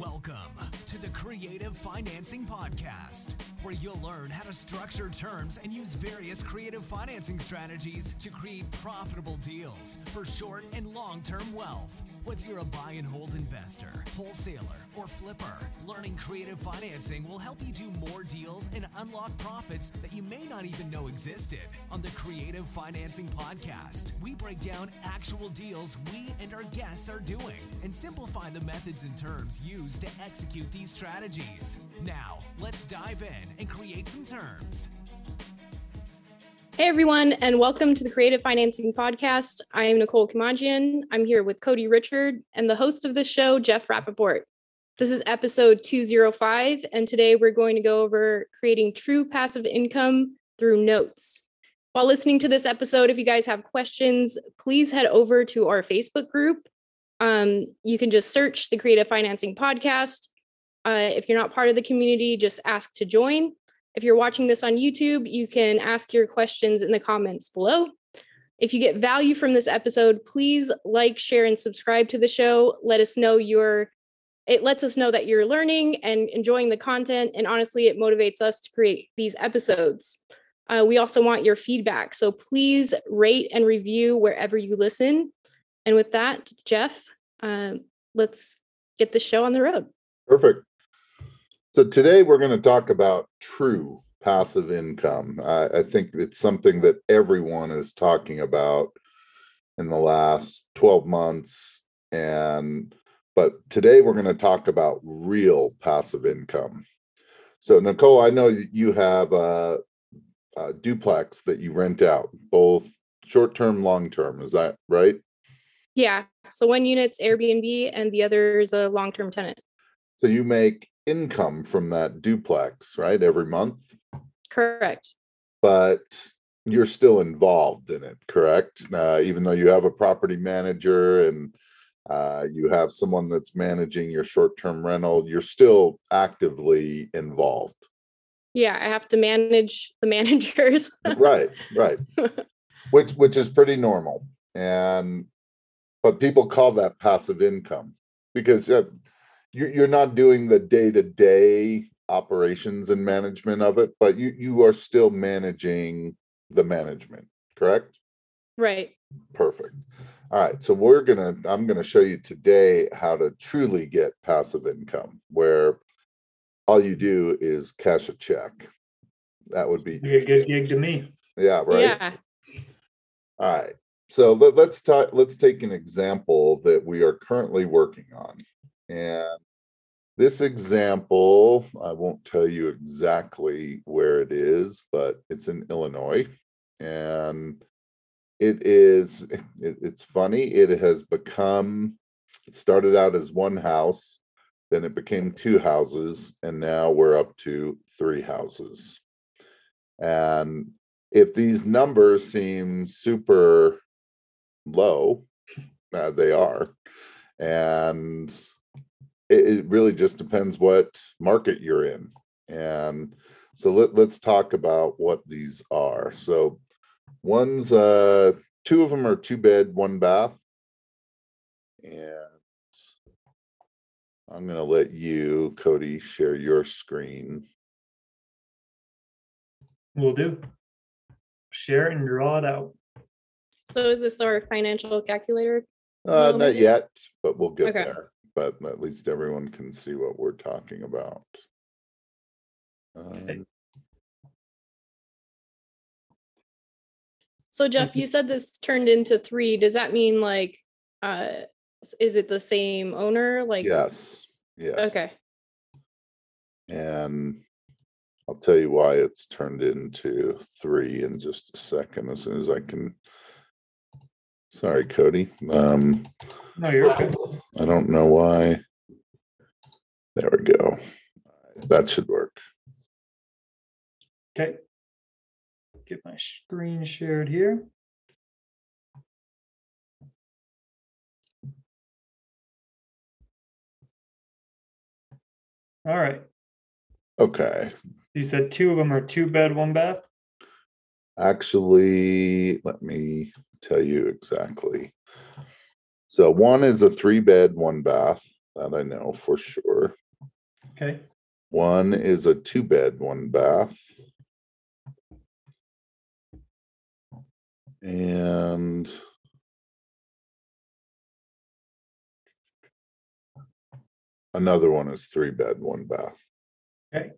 Welcome to the Creative Financing Podcast, where you'll learn how to structure terms and use various creative financing strategies to create profitable deals for short and long term wealth. Whether you're a buy and hold investor, wholesaler, or flipper, learning creative financing will help you do more deals and unlock profits that you may not even know existed. On the Creative Financing Podcast, we break down actual deals we and our guests are doing and simplify the methods and terms used to execute these strategies. Now, let's dive in and create some terms. Hey everyone, and welcome to the Creative Financing Podcast. I am Nicole Kimanjian. I'm here with Cody Richard and the host of this show, Jeff Rappaport. This is episode 205, and today we're going to go over creating true passive income through notes. While listening to this episode, if you guys have questions, please head over to our Facebook group. Um, you can just search the Creative Financing Podcast. Uh, if you're not part of the community, just ask to join. If you're watching this on YouTube, you can ask your questions in the comments below. If you get value from this episode, please like, share, and subscribe to the show. Let us know you're it lets us know that you're learning and enjoying the content. And honestly, it motivates us to create these episodes. Uh, we also want your feedback. So please rate and review wherever you listen. And with that, Jeff, um, let's get the show on the road. Perfect. So today we're going to talk about true passive income. I, I think it's something that everyone is talking about in the last 12 months. And but today we're going to talk about real passive income. So Nicole, I know you have a, a duplex that you rent out, both short-term, long-term. Is that right? Yeah. So one unit's Airbnb and the other is a long-term tenant. So you make income from that duplex, right? Every month? Correct. But you're still involved in it, correct? Uh, even though you have a property manager and uh, you have someone that's managing your short-term rental, you're still actively involved. Yeah, I have to manage the managers. right, right. which which is pretty normal. And but people call that passive income because uh, you're not doing the day-to-day operations and management of it but you you are still managing the management correct? Right. Perfect. All right so we're gonna i'm gonna show you today how to truly get passive income where all you do is cash a check. That would be be a good gig to me. Yeah right? Yeah. All right so let's talk let's take an example that we are currently working on and this example, I won't tell you exactly where it is, but it's in Illinois. And it is, it, it's funny, it has become, it started out as one house, then it became two houses, and now we're up to three houses. And if these numbers seem super low, uh, they are. And it, it really just depends what market you're in. And so let, let's talk about what these are. So one's uh two of them are two bed, one bath. And I'm going to let you, Cody, share your screen. We'll do. Share and draw it out. So is this our financial calculator? Uh, not yet, but we'll get Okay. there. But at least everyone can see what we're talking about. Um, So Jeff, you said this turned into three. Does that mean like uh is it the same owner? Like yes, yes. Okay. And I'll tell you why it's turned into three in just a second, as soon as I can. Sorry, Cody. Um, No, you're okay. I don't know why. There we go. That should work. Okay. Get my screen shared here. All right. Okay, You said two of them are two bed, one bath. actually, let me tell you exactly. So one is a three bed, one bath. That I know for sure. Okay. One is a two bed, one bath. And another one is three bed, one bath. Okay.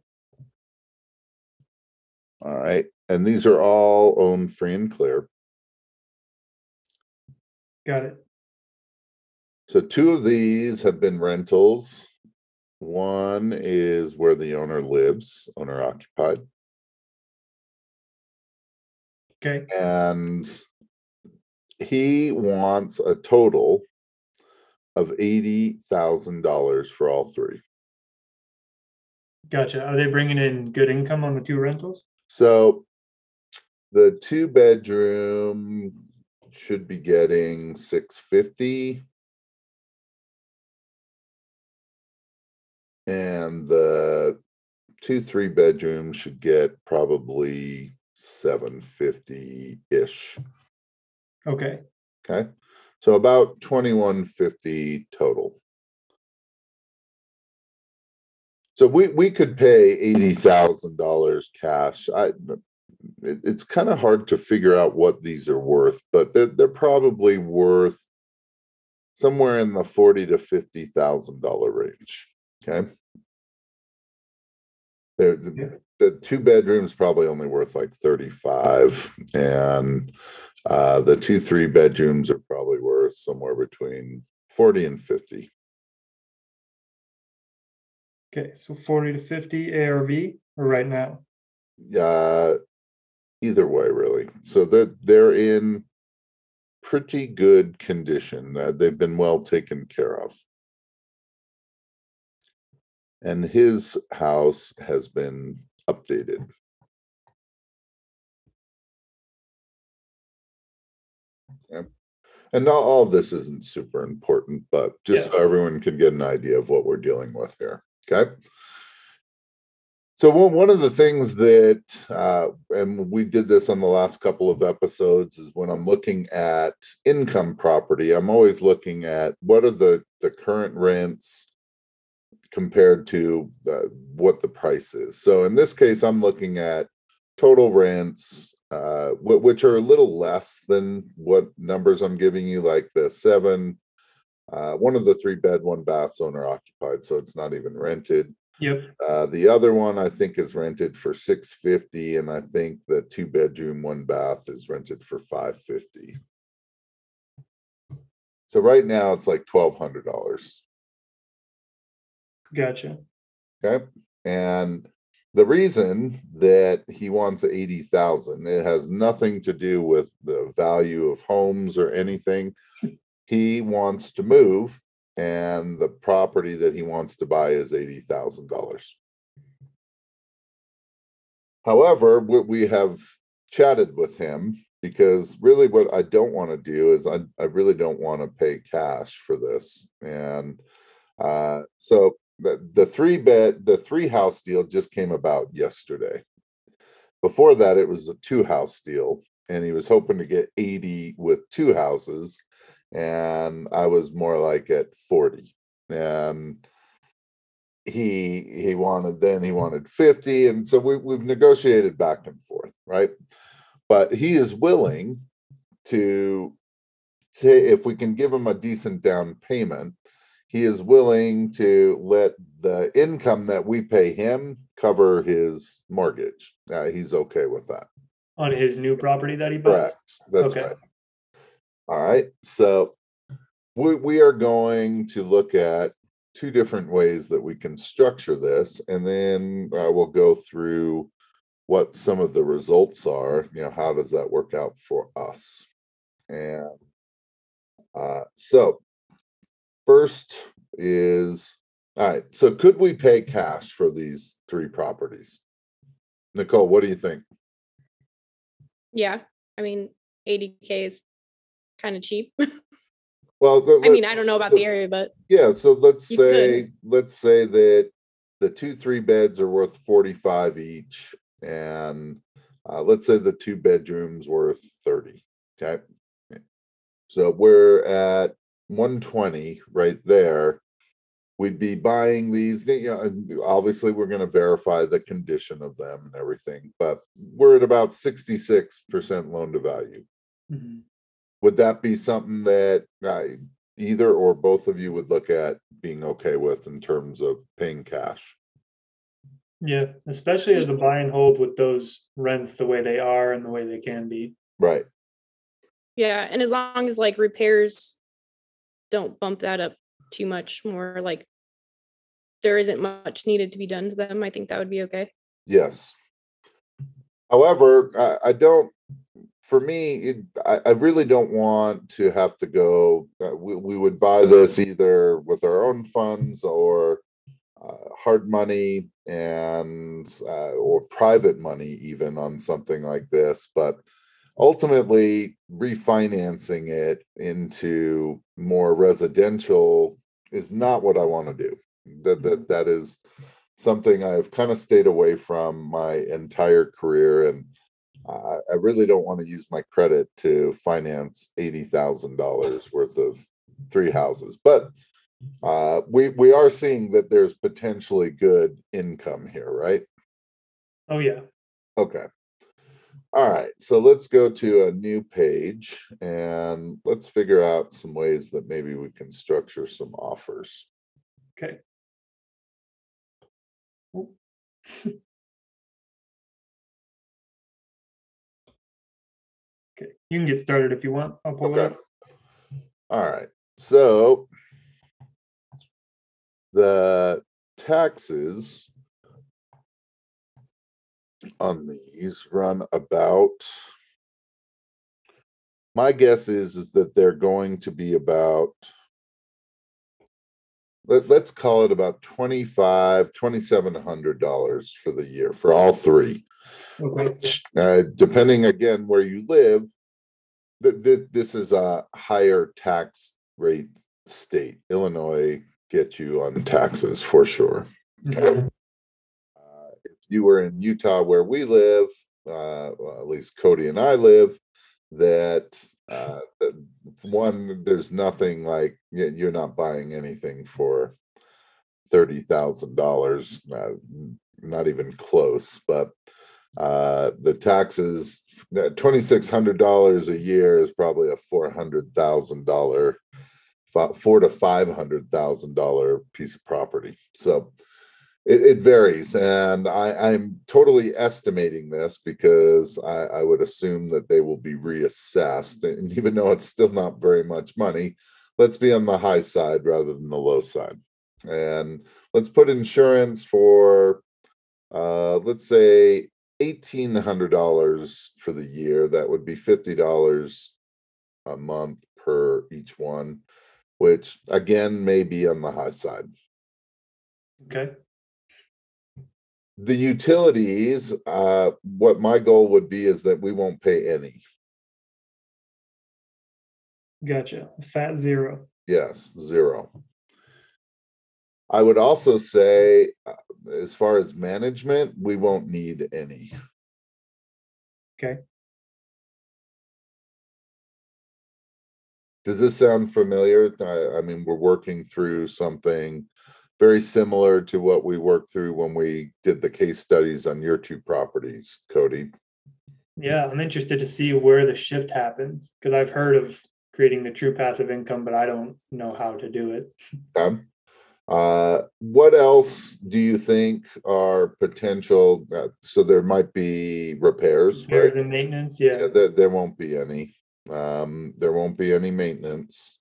All right, and these are all owned free and clear. Got it. So two of these have been rentals. One is where the owner lives, owner occupied, Okay. and he wants a total of eighty thousand dollars for all three. Gotcha. Are they bringing in good income on the two rentals? So the two bedroom should be getting six fifty. And the two, three bedrooms should get probably seven fifty-ish. Okay. Okay, so about twenty-one fifty total. So we, we could pay eighty thousand dollars cash. I, it, it's kind of hard to figure out what these are worth, but they're, they're probably worth somewhere in the forty to fifty thousand dollar range, okay? They're, the, the two bedrooms probably only worth like thirty-five, and uh, the two, three bedrooms are probably worth somewhere between forty and fifty. Okay. So 40 to 50 ARV or right now? Uh, either way, really. So they're they're in pretty good condition. Uh, they've been well taken care of. And his house has been updated. Okay. And not all this isn't super important, but just so everyone can get an idea of what we're dealing with here. Okay. So one of the things that, uh, and we did this on the last couple of episodes, is when I'm looking at income property, I'm always looking at what are the the current rents compared to uh, what the price is. So in this case, I'm looking at total rents, uh, wh- which are a little less than what numbers I'm giving you, like the seven. Uh, one of the three bed, one baths owner occupied, so it's not even rented. Yep. Uh, the other one I think is rented for six fifty, and I think the two bedroom, one bath is rented for five fifty. So right now it's like twelve hundred dollars. Gotcha. Okay, and the reason that he wants eighty thousand, it has nothing to do with the value of homes or anything. He wants to move, and the property that he wants to buy is eighty thousand dollars. However, we, we have chatted with him because really what I don't want to do is I, I really don't want to pay cash for this. And uh, so the, the three bed, the three house deal just came about yesterday. Before that, it was a two house deal, and he was hoping to get 80 with two houses. And I was more like at 40. And he he wanted then he wanted 50 and so we, we've negotiated back and forth right but he is willing to say if we can give him a decent down payment he is willing to let the income that we pay him cover his mortgage uh, he's okay with that On his new property that he bought? correct that's Okay. right all right so we, we are going to look at two different ways that we can structure this and then uh, we'll go through what some of the results are you know how does that work out for us and uh, so first is all right so could we pay cash for these three properties nicole what do you think Yeah. I mean, 80K is kind of cheap. well the- I mean, I don't know about the area, but Yeah, so let's You could. say, let's say that the two, three beds are worth forty-five each. And uh, let's say the two bedrooms worth thirty, okay? So we're at one twenty right there. we'd be buying these, you know, and obviously we're gonna verify the condition of them and everything, but we're at about sixty-six percent loan to value. Mhm. Would that be something that uh, either or both of you would look at being okay with in terms of paying cash? Yeah, especially as a buy and hold with those rents the way they are and the way they can be. Right, Yeah, and as long as like repairs don't bump that up too much more, like there isn't much needed to be done to them, I think that would be okay. yes. However, I, I don't, for me, it, I, I really don't want to have to go, uh, we, we would buy this either with our own funds or uh, hard money and, uh, or private money even on something like this, but ultimately refinancing it into more residential is not what I want to do. That, that, that is something I've kind of stayed away from my entire career and I, I really don't want to use my credit to finance eighty thousand dollars worth of three houses, but uh, we, we are seeing that there's potentially good income here, right? Oh, yeah. Okay. All right, so let's go to a new page and let's figure out some ways that maybe we can structure some offers. Okay. you can get started if you want. I'll pull it up. All right, so the taxes on these run about my guess is is that they're going to be about let, let's call it about 25 2700 dollars for the year for all three Okay, which, uh, depending again where you live, this is a higher tax rate state. Illinois gets you on taxes for sure. okay, Uh, if you were in Utah where we live, uh, well, at least Cody and I live, that uh, one, there's nothing like you're not buying anything for thirty thousand dollars, uh, not even close. But uh, the taxes, twenty six hundred dollars a year is probably a four hundred thousand dollar, four to five hundred thousand dollar piece of property. So it, it varies, and I, I'm totally estimating this because I, I would assume that they will be reassessed, and even though it's still not very much money, let's be on the high side rather than the low side, and let's put insurance for, uh, let's say eighteen hundred dollars for the year. That would be fifty dollars a month per each one, which again may be on the high side. okay, the utilities, uh, what my goal would be is that we won't pay any. gotcha. Fat zero. Yes, zero. I would also say, uh, as far as management, we won't need any. Okay. Does this sound familiar? I, I mean, we're working through something very similar to what we worked through when we did the case studies on your two properties, Cody. Yeah, I'm interested to see where the shift happens because I've heard of creating the true passive income, but I don't know how to do it. Okay. Uh, what else do you think are potential? Uh, so there might be repairs, Repairs right? and maintenance, Yeah, yeah. there, there won't be any. Um, there won't be any maintenance.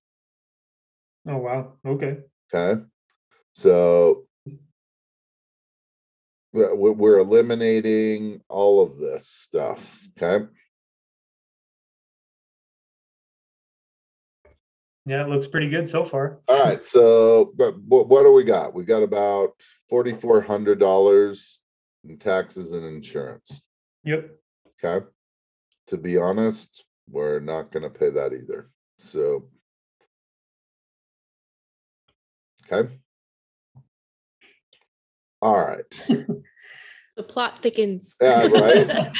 Oh, wow. Okay. Okay. So we- we- we're eliminating all of this stuff. Okay. Yeah, it looks pretty good so far. All right. So, but what, what do we got? We got about forty-four hundred dollars in taxes and insurance. Yep. Okay. To be honest, we're not gonna pay that either. So. Okay. All right. The plot thickens. Yeah, right?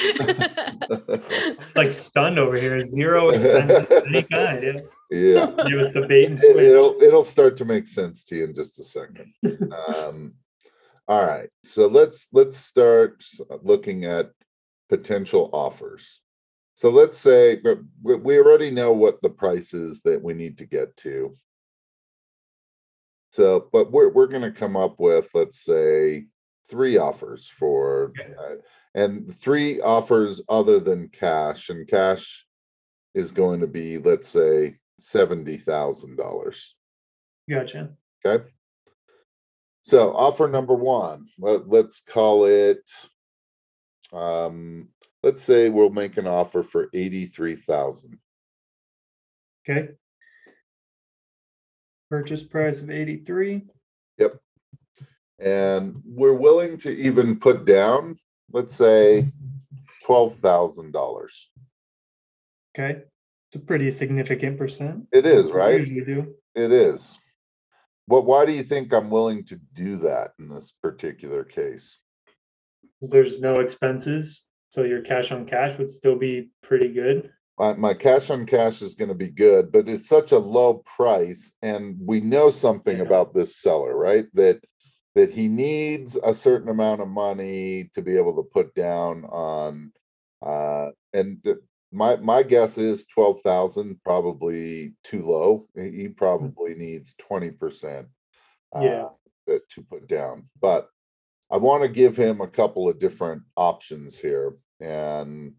like stunned over here. Zero expenses of any kind. Yeah. yeah. Give us the bait and It- switch. It'll it'll start to make sense to you in just a second. Um, all right, so let's let's start looking at potential offers. So let's say but we we already know what the price is that we need to get to. So, but we're we're going to come up with let's say three offers for uh, and three offers other than cash and cash is going to be let's say seventy thousand dollars. Gotcha. Okay. So offer number one, let, let's call it. Um, let's say we'll make an offer for eighty-three thousand. Okay. Purchase price of 83. And we're willing to even put down, let's say, twelve thousand dollars. Okay. It's a pretty significant percent. It is, right? Usually do. It is. What, why do you think I'm willing to do that in this particular case? There's no expenses. So your cash on cash would still be pretty good. my, my cash on cash is going to be good, but it's such a low price, and we know something Yeah. about this seller, right? That that he needs a certain amount of money to be able to put down on, uh, and th- my my guess is twelve thousand probably too low. He he probably needs twenty percent, Yeah. to put down, but I want to give him a couple of different options here, and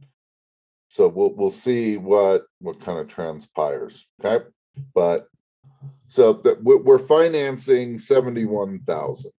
so we'll we'll see what what kind of transpires. Okay, but so that we're, we're financing seventy one thousand,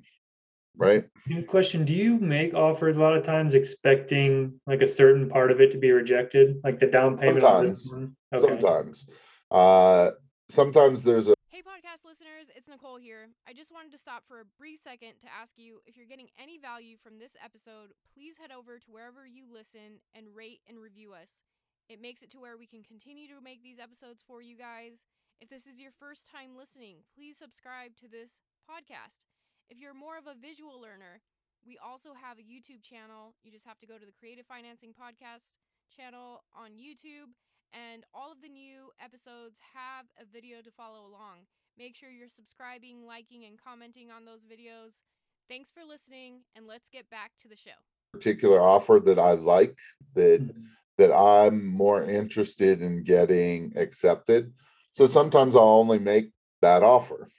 right? Good question. Do you make offers a lot of times expecting like a certain part of it to be rejected, like the down payment? Sometimes. Okay. Sometimes, uh, sometimes there's a Hey, podcast listeners, it's Nicole here. I just wanted to stop for a brief second to ask you if you're getting any value from this episode, please head over to wherever you listen and rate and review us. It makes it to where we can continue to make these episodes for you guys. If this is your first time listening, please subscribe to this podcast. If you're more of a visual learner, we also have a YouTube channel. You just have to go to the Creative Financing Podcast channel on YouTube and all of the new episodes have a video to follow along. Make sure you're subscribing, liking, and commenting on those videos. Thanks for listening, and let's get back to the show. particular offer that I like that Mhm. that I'm more interested in getting accepted. So sometimes I'll only make that offer.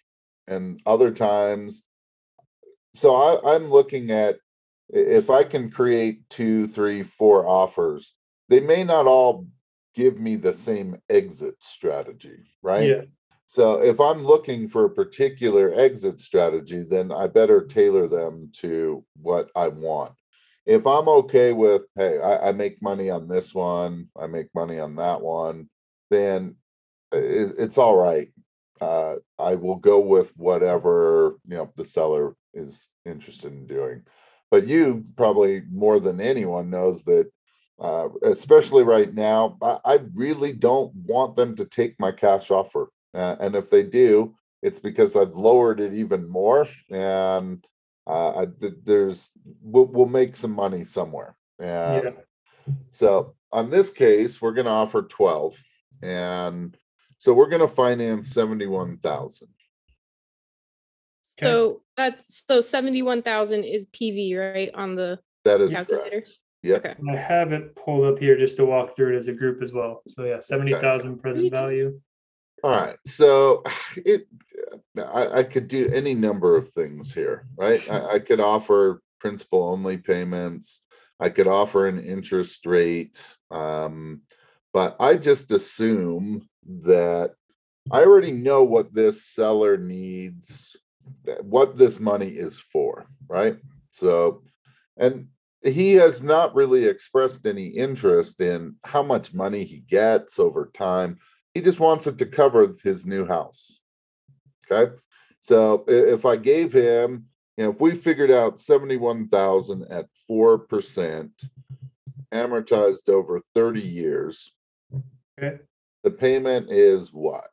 And other times, so I, I'm looking at if I can create two, three, four offers, they may not all give me the same exit strategy, right? Yeah. So if I'm looking for a particular exit strategy, then I better tailor them to what I want. If I'm okay with, hey, I, I make money on this one, I make money on that one, then it, it's all right. Uh, I will go with whatever you know the seller is interested in doing. But you probably more than anyone knows that, uh, especially right now, I, I really don't want them to take my cash offer. Uh, and if they do, it's because I've lowered it even more, and uh, I, there's we'll, we'll make some money somewhere. And Yeah. so on this case, we're going to offer twelve, and so we're going to finance seventy one thousand. Okay. So that's so seventy-one thousand is PV, right, on the That is calculator? correct. Yep. Okay. I have it pulled up here just to walk through it as a group as well. So yeah, seventy thousand present value. All right. So it, I, I could do any number of things here, right? I, I could offer principal only payments. I could offer an interest rate. Um, but I just assume that I already know what this seller needs, that- what this money is for, right? So, and he has not really expressed any interest in how much money he gets over time he just wants it to cover his new house. Okay. So if I gave him, you know, if we figured out 71,000 at 4% amortized over 30 years, Okay. the payment is what?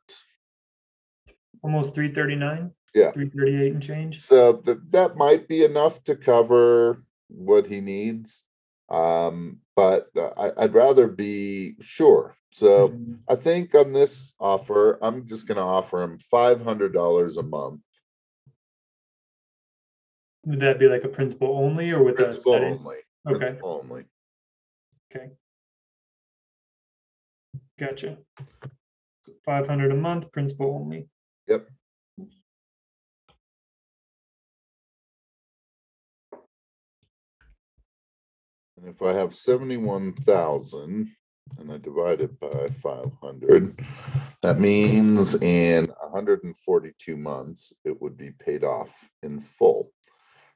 Almost three thirty nine. Yeah. Three thirty eight and change. So that that might be enough to cover what he needs. Um, but uh, I, I'd rather be sure. So Mhm. I think on this offer, I'm just gonna offer him five hundred dollars a month. Would that be like a principal only or with a Principal setting? only. Okay, principal Only. gotcha. Five hundred a month, principal only. Yep. And if I have seventy-one thousand and I divide it by five hundred, that means in hundred and forty-two months, it would be paid off in full.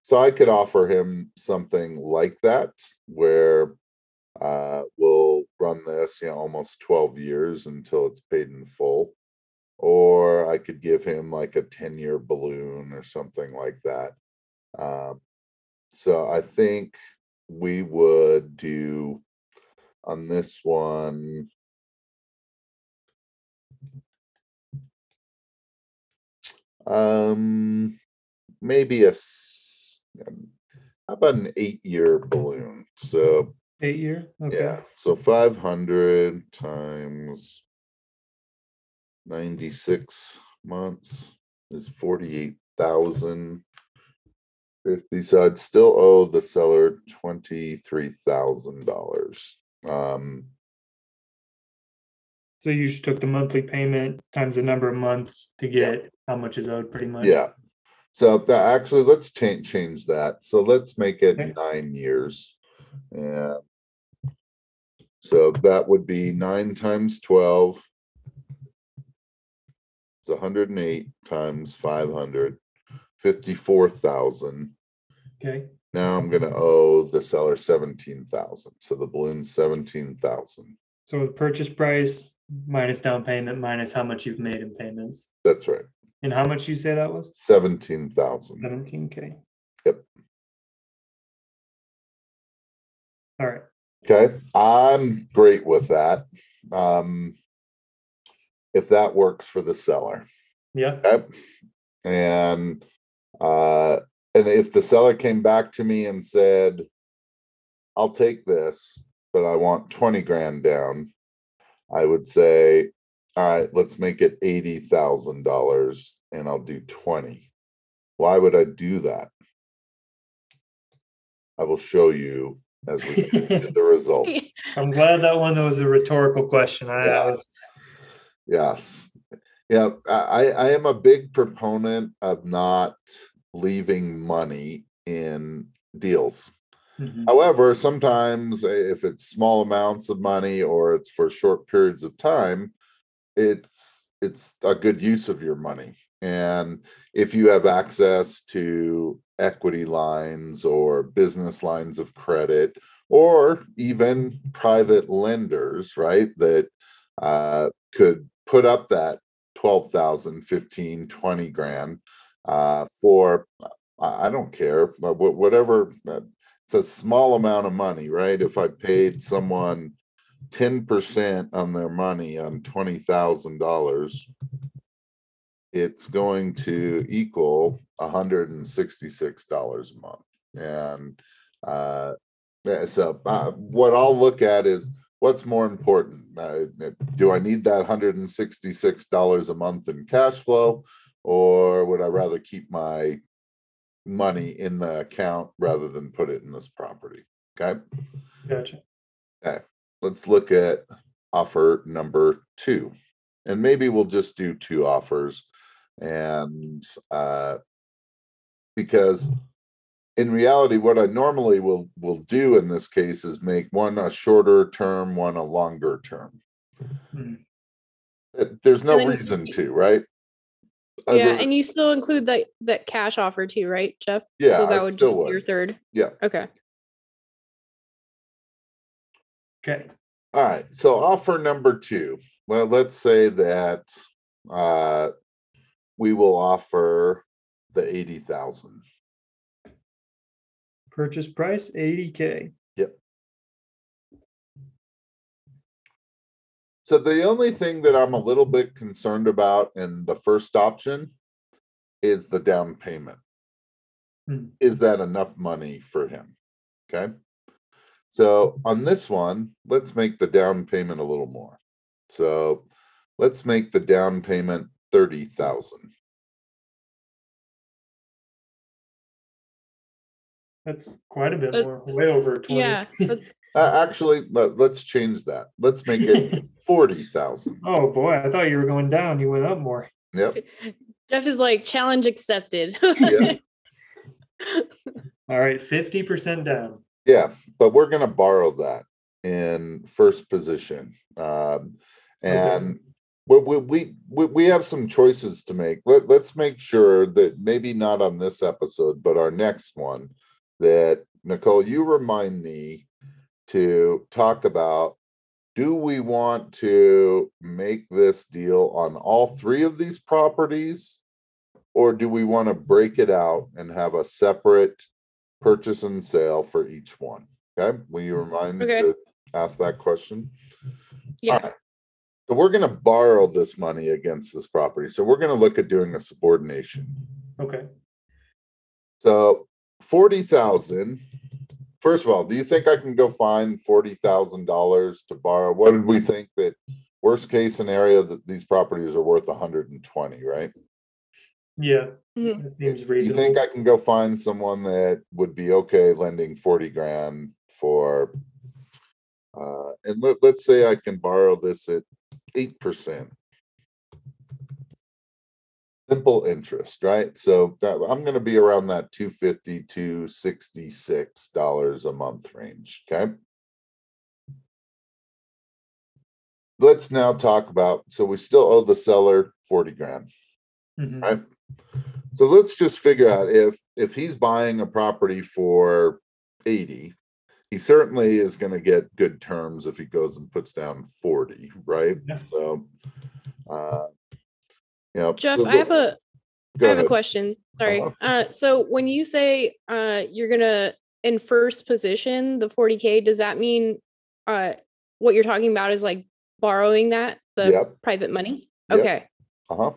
So I could offer him something like that where uh, we'll run this, you know, almost twelve years until it's paid in full. Or I could give him like a ten-year balloon or something like that. Um, so I think we would do on this one. Um, maybe a, how about an eight-year balloon? So Eight year? Okay. yeah, so five hundred times ninety-six months is forty-eight thousand fifty, so I'd still owe the seller twenty-three thousand dollars. Um, So you just took the monthly payment times the number of months to Yeah. get how much is owed pretty much? yeah. So that, actually, let's change, change that. So let's make it Okay. nine years. Yeah. So that would be nine times twelve. It's hundred and eight times five hundred, fifty-four thousand. Okay, Now I'm gonna owe the seller seventeen thousand, so the balloon's seventeen thousand. so the purchase price minus down payment minus how much you've made in payments. That's right, And how much you say that was? seventeen thousand. Seventeen K. Yep. All right, Okay, I'm great with that. Um. If that works for the seller, yeah? And, uh, and if the seller came back to me and said. I'll take this, but I want twenty grand down. I would say, all right, let's make it eighty thousand dollars and I'll do twenty. Why would I do that? I will show you as we get the result. I'm glad that one was a rhetorical question. I, was, Yes. Yeah, I, I am a big proponent of not leaving money in deals. Mhm. However, sometimes uh, if it's small amounts of money or it's for short periods of time, it's it's a good use of your money. And if you have access to equity lines or business lines of credit or even private lenders, right, that uh, could put up that 12,000, 15, 20 grand uh, for, I don't care, but whatever, uh, it's a small amount of money, right? If I paid someone ten percent on their money on twenty thousand dollars, it's going to equal hundred and sixty-six dollars a month. And uh, so uh, what I'll look at is what's more important. Uh, do I need that hundred and sixty-six dollars a month in cash flow, or would I rather keep my money in the account rather than put it in this property. Okay, gotcha. Okay. Let's look at offer number two. And maybe we'll just do two offers and uh because in reality what I normally will will do in this case is make one a shorter term, one a longer term. Hmm. There's no then- reason to, right? Yeah, rather- and you still include that that cash offer too, right, Jeff? yeah, So that I would just still be your third. Yeah. Okay. Okay, All right, so offer number two. Well, let's say that uh we will offer the eighty thousand. Purchase price 80K. Yep. So the only thing that I'm a little bit concerned about in the first option is the down payment. Hmm. Is that enough money for him? Okay. So on this one, let's make the down payment a little more. So let's make the down payment 30,000. That's quite a bit Uh, more, way over twenty. Yeah. but- Uh, actually, let, let's change that. Let's make it forty thousand. Oh, boy, I thought you were going down. You went up more. Yep. Jeff is like challenge accepted. Yeah. All right, fifty percent down. Yeah, but we're gonna borrow that in first position. Um, and we, we, we, we, we have some choices to make. Let, let's make sure that maybe not on this episode, but our next one, that Nicole, you remind me to talk about, do we want to make this deal on all three of these properties? Or do we want to break it out and have a separate purchase and sale for each one? Okay, will you mm-hmm. remind me to ask that question? yeah. Alright. So we're gonna borrow this money against this property. So we're gonna look at doing a subordination. Okay. So forty thousand. First of all, do you think I can go find forty thousand dollars to borrow? What did we think that worst case scenario that these properties are worth hundred and twenty, right? Yeah, Mhm. that seems reasonable. You think I can go find someone that would be okay lending forty grand for? Uh, and let, let's say I can borrow this at eight percent. Simple interest, right? So that, I'm gonna be around that two fifty to sixty-six dollars a month range, okay? Let's now talk about, so we still owe the seller forty grand. Mhm. right? So let's just figure out if, if he's buying a property for eighty, he certainly is gonna get good terms if he goes and puts down forty, right? Yeah. So, uh, know. Jeff, so I have a I have a question. Sorry. Uh-huh. Uh, so when you say uh, you're gonna in first position the 40k, does that mean uh, what you're talking about is like borrowing that the Yep. private money? Yep. Okay. Uh-huh.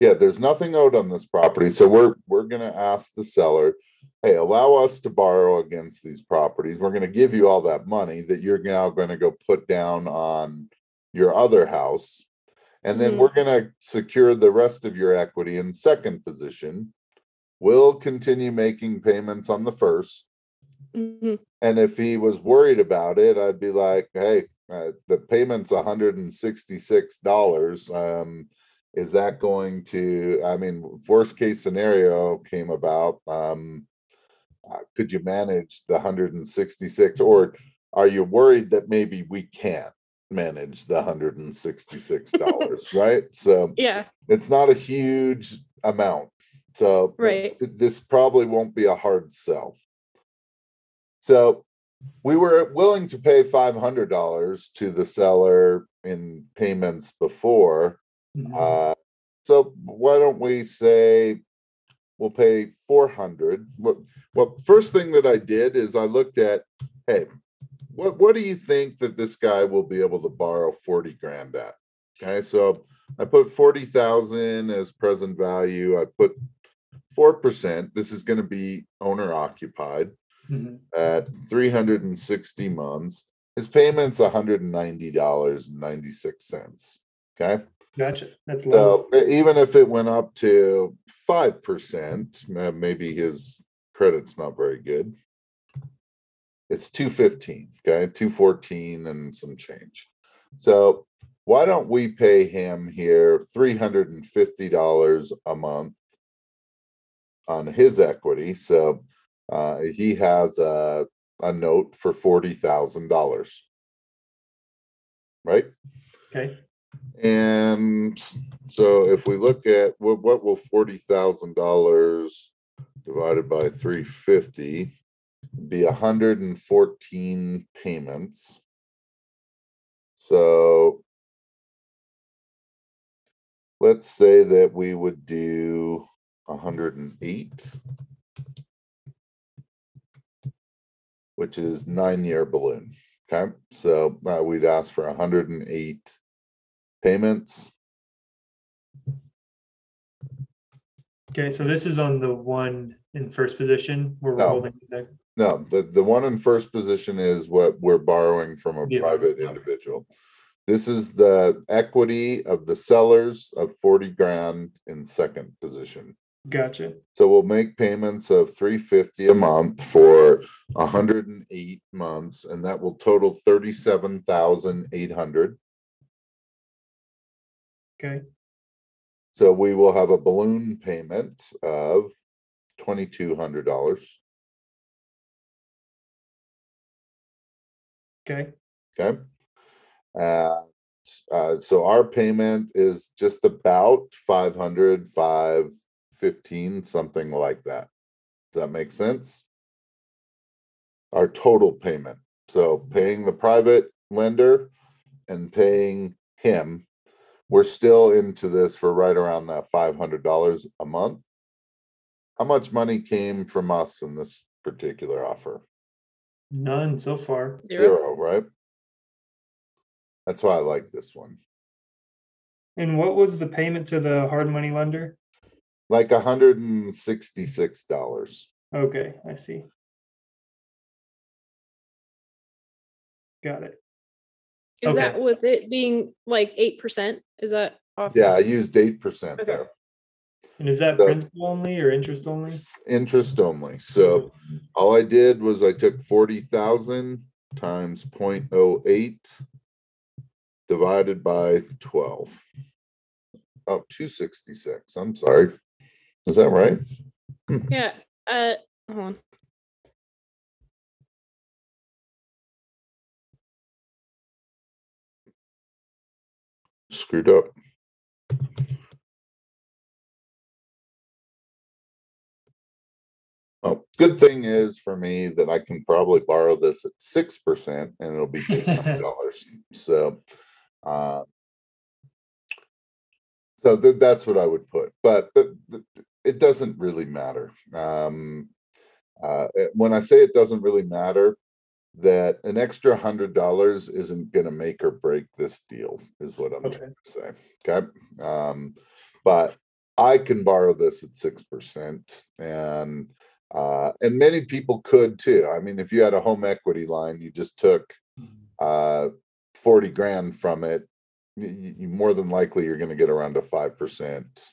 Yeah, there's nothing owed on this property, so we're, we're gonna ask the seller, hey, allow us to borrow against these properties. We're gonna give you all that money that you're now gonna go put down on your other house. And then Mhm. we're gonna secure the rest of your equity in second position. We'll continue making payments on the first. Mhm. And if he was worried about it, I'd be like, hey, uh, the payment's hundred and sixty-six dollars. Um, is that going to, I mean, worst case scenario came about, um, uh, could you manage the hundred and sixty-six, or are you worried that maybe we can't manage the hundred and sixty-six dollars, right? So Yeah. it's not a huge amount. So Right. th- this probably won't be a hard sell. So we were willing to pay five hundred dollars to the seller in payments before. Mhm. Uh, so why don't we say we'll pay four hundred? Well, well, first thing that I did is I looked at, hey, what what do you think that this guy will be able to borrow forty grand at? Okay, so I put forty thousand as present value. I put four percent. This is going to be owner occupied Mhm. at three hundred and sixty months. His payment's hundred and ninety dollars and ninety six cents. Okay. Gotcha. That's low. So even if it went up to five percent, maybe his credit's not very good. It's two fifteen, okay, two fourteen and some change. So why don't we pay him here three hundred and fifty dollars a month on his equity? So uh, he has a a note for forty thousand dollars, right? Okay. And so if we look at what, what will forty thousand dollars divided by three fifty be hundred and fourteen payments. So let's say that we would do hundred and eight, which is nine-year balloon. Okay, so uh, we'd ask for hundred and eight payments. Okay. So this is on the one in first position where we're No. holding. No, the, the one in first position is what we're borrowing from a yeah. private individual. This is the equity of the sellers of 40 grand in second position. Gotcha. So we'll make payments of 350 a month for 108 months and that will total 37,800. Okay. So we will have a balloon payment of $2200. Okay. Okay. Uh, uh, so our payment is just about 500, 515, something like that. Does that make sense? Our total payment. So paying the private lender and paying him, we're still into this for right around that $500 a month. How much money came from us in this particular offer? None so far. Zero, right? That's why I like this one. And what was the payment to the hard money lender? Like a hundred and sixty-six dollars. Okay, I see. Got it. Is Okay. that with it being like eight percent? Is that off? Yeah, I used eight percent Okay. there. And is that So- principal only or interest only? Interest only. So all I did was I took forty thousand times 0.08 divided by twelve. Oh, 266. I'm sorry. Is that right? Yeah. Uh, hold on. Screwed up. Oh, good thing is for me that I can probably borrow this at six percent and it'll be dollars. So, uh, so that that's what I would put, but the, the, it doesn't really matter. Um, uh, when I say it doesn't really matter, that an extra hundred dollars isn't going to make or break this deal, is what I'm Okay. trying to say. Okay, um, but I can borrow this at six percent, and uh, and many people could too. I mean, if you had a home equity line, you just took uh, forty grand from it, you, you more than likely you're going to get around a five percent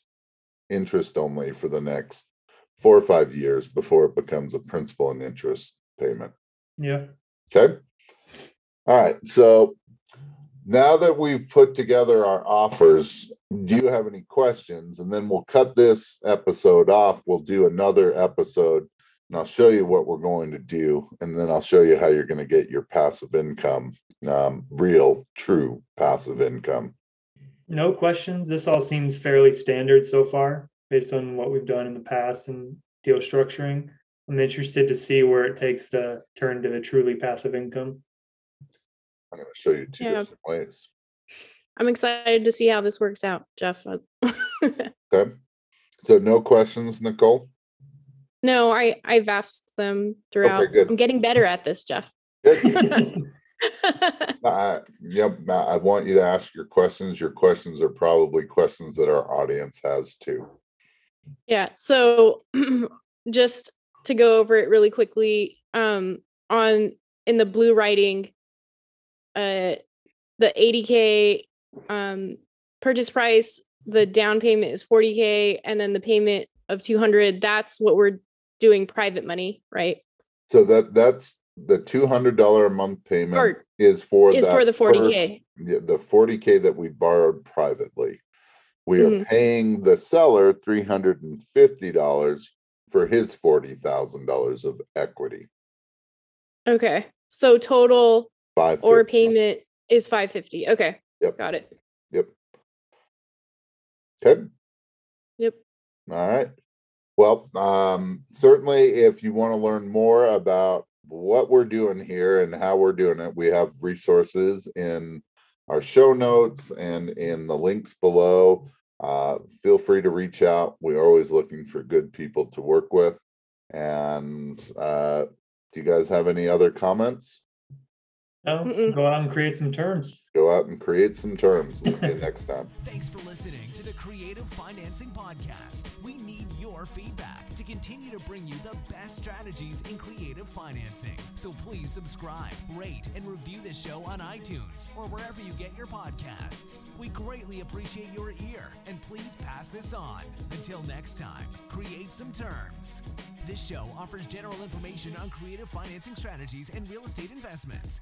interest only for the next four or five years before it becomes a principal and interest payment. Yeah. Okay. All right. So now that we've put together our offers, do you have any questions? And then we'll cut this episode off. We'll do another episode and I'll show you what we're going to do. And then I'll show you how you're going to get your passive income, um, real, true passive income. No questions. This all seems fairly standard so far based on what we've done in the past and deal structuring. I'm interested to see where it takes the turn to a truly passive income. I'm going to show you two Yeah. different ways. I'm excited to see how this works out, Jeff. Okay. So no questions, Nicole? no, I I've asked them throughout. good. I'm getting better at this, Jeff. Good. Uh, yep, uh, I want you to ask your questions. Your questions are probably questions that our audience has too. Yeah. So just to go over it really quickly, um, on in the blue writing, uh, the 80k um purchase price, the down payment is 40k, and then the payment of 200. That's what we're doing private money, right? So that that's the two hundred dollar a month payment Or is for is for the 40k. yeah, the forty K that we borrowed privately. We are Mhm. paying the seller three hundred and fifty dollars for his forty thousand dollars of equity. Okay. So total Five or payment is 550. Okay. Yep. Got it. Yep. Okay. Yep. All right. Well, um, certainly if you want to learn more about what we're doing here and how we're doing it, we have resources in our show notes and in the links below. Uh, feel free to reach out. We're always looking for good people to work with. And uh, do you guys have any other comments? No, Mm-mm. go out and create some terms. Go out and create some terms. We'll see you next time. Thanks for listening to the Creative Financing Podcast. We need your feedback to continue to bring you the best strategies in creative financing. So please subscribe, rate, and review this show on iTunes or wherever you get your podcasts. We greatly appreciate your ear and please pass this on. Until next time, create some terms. This show offers general information on creative financing strategies and real estate investments.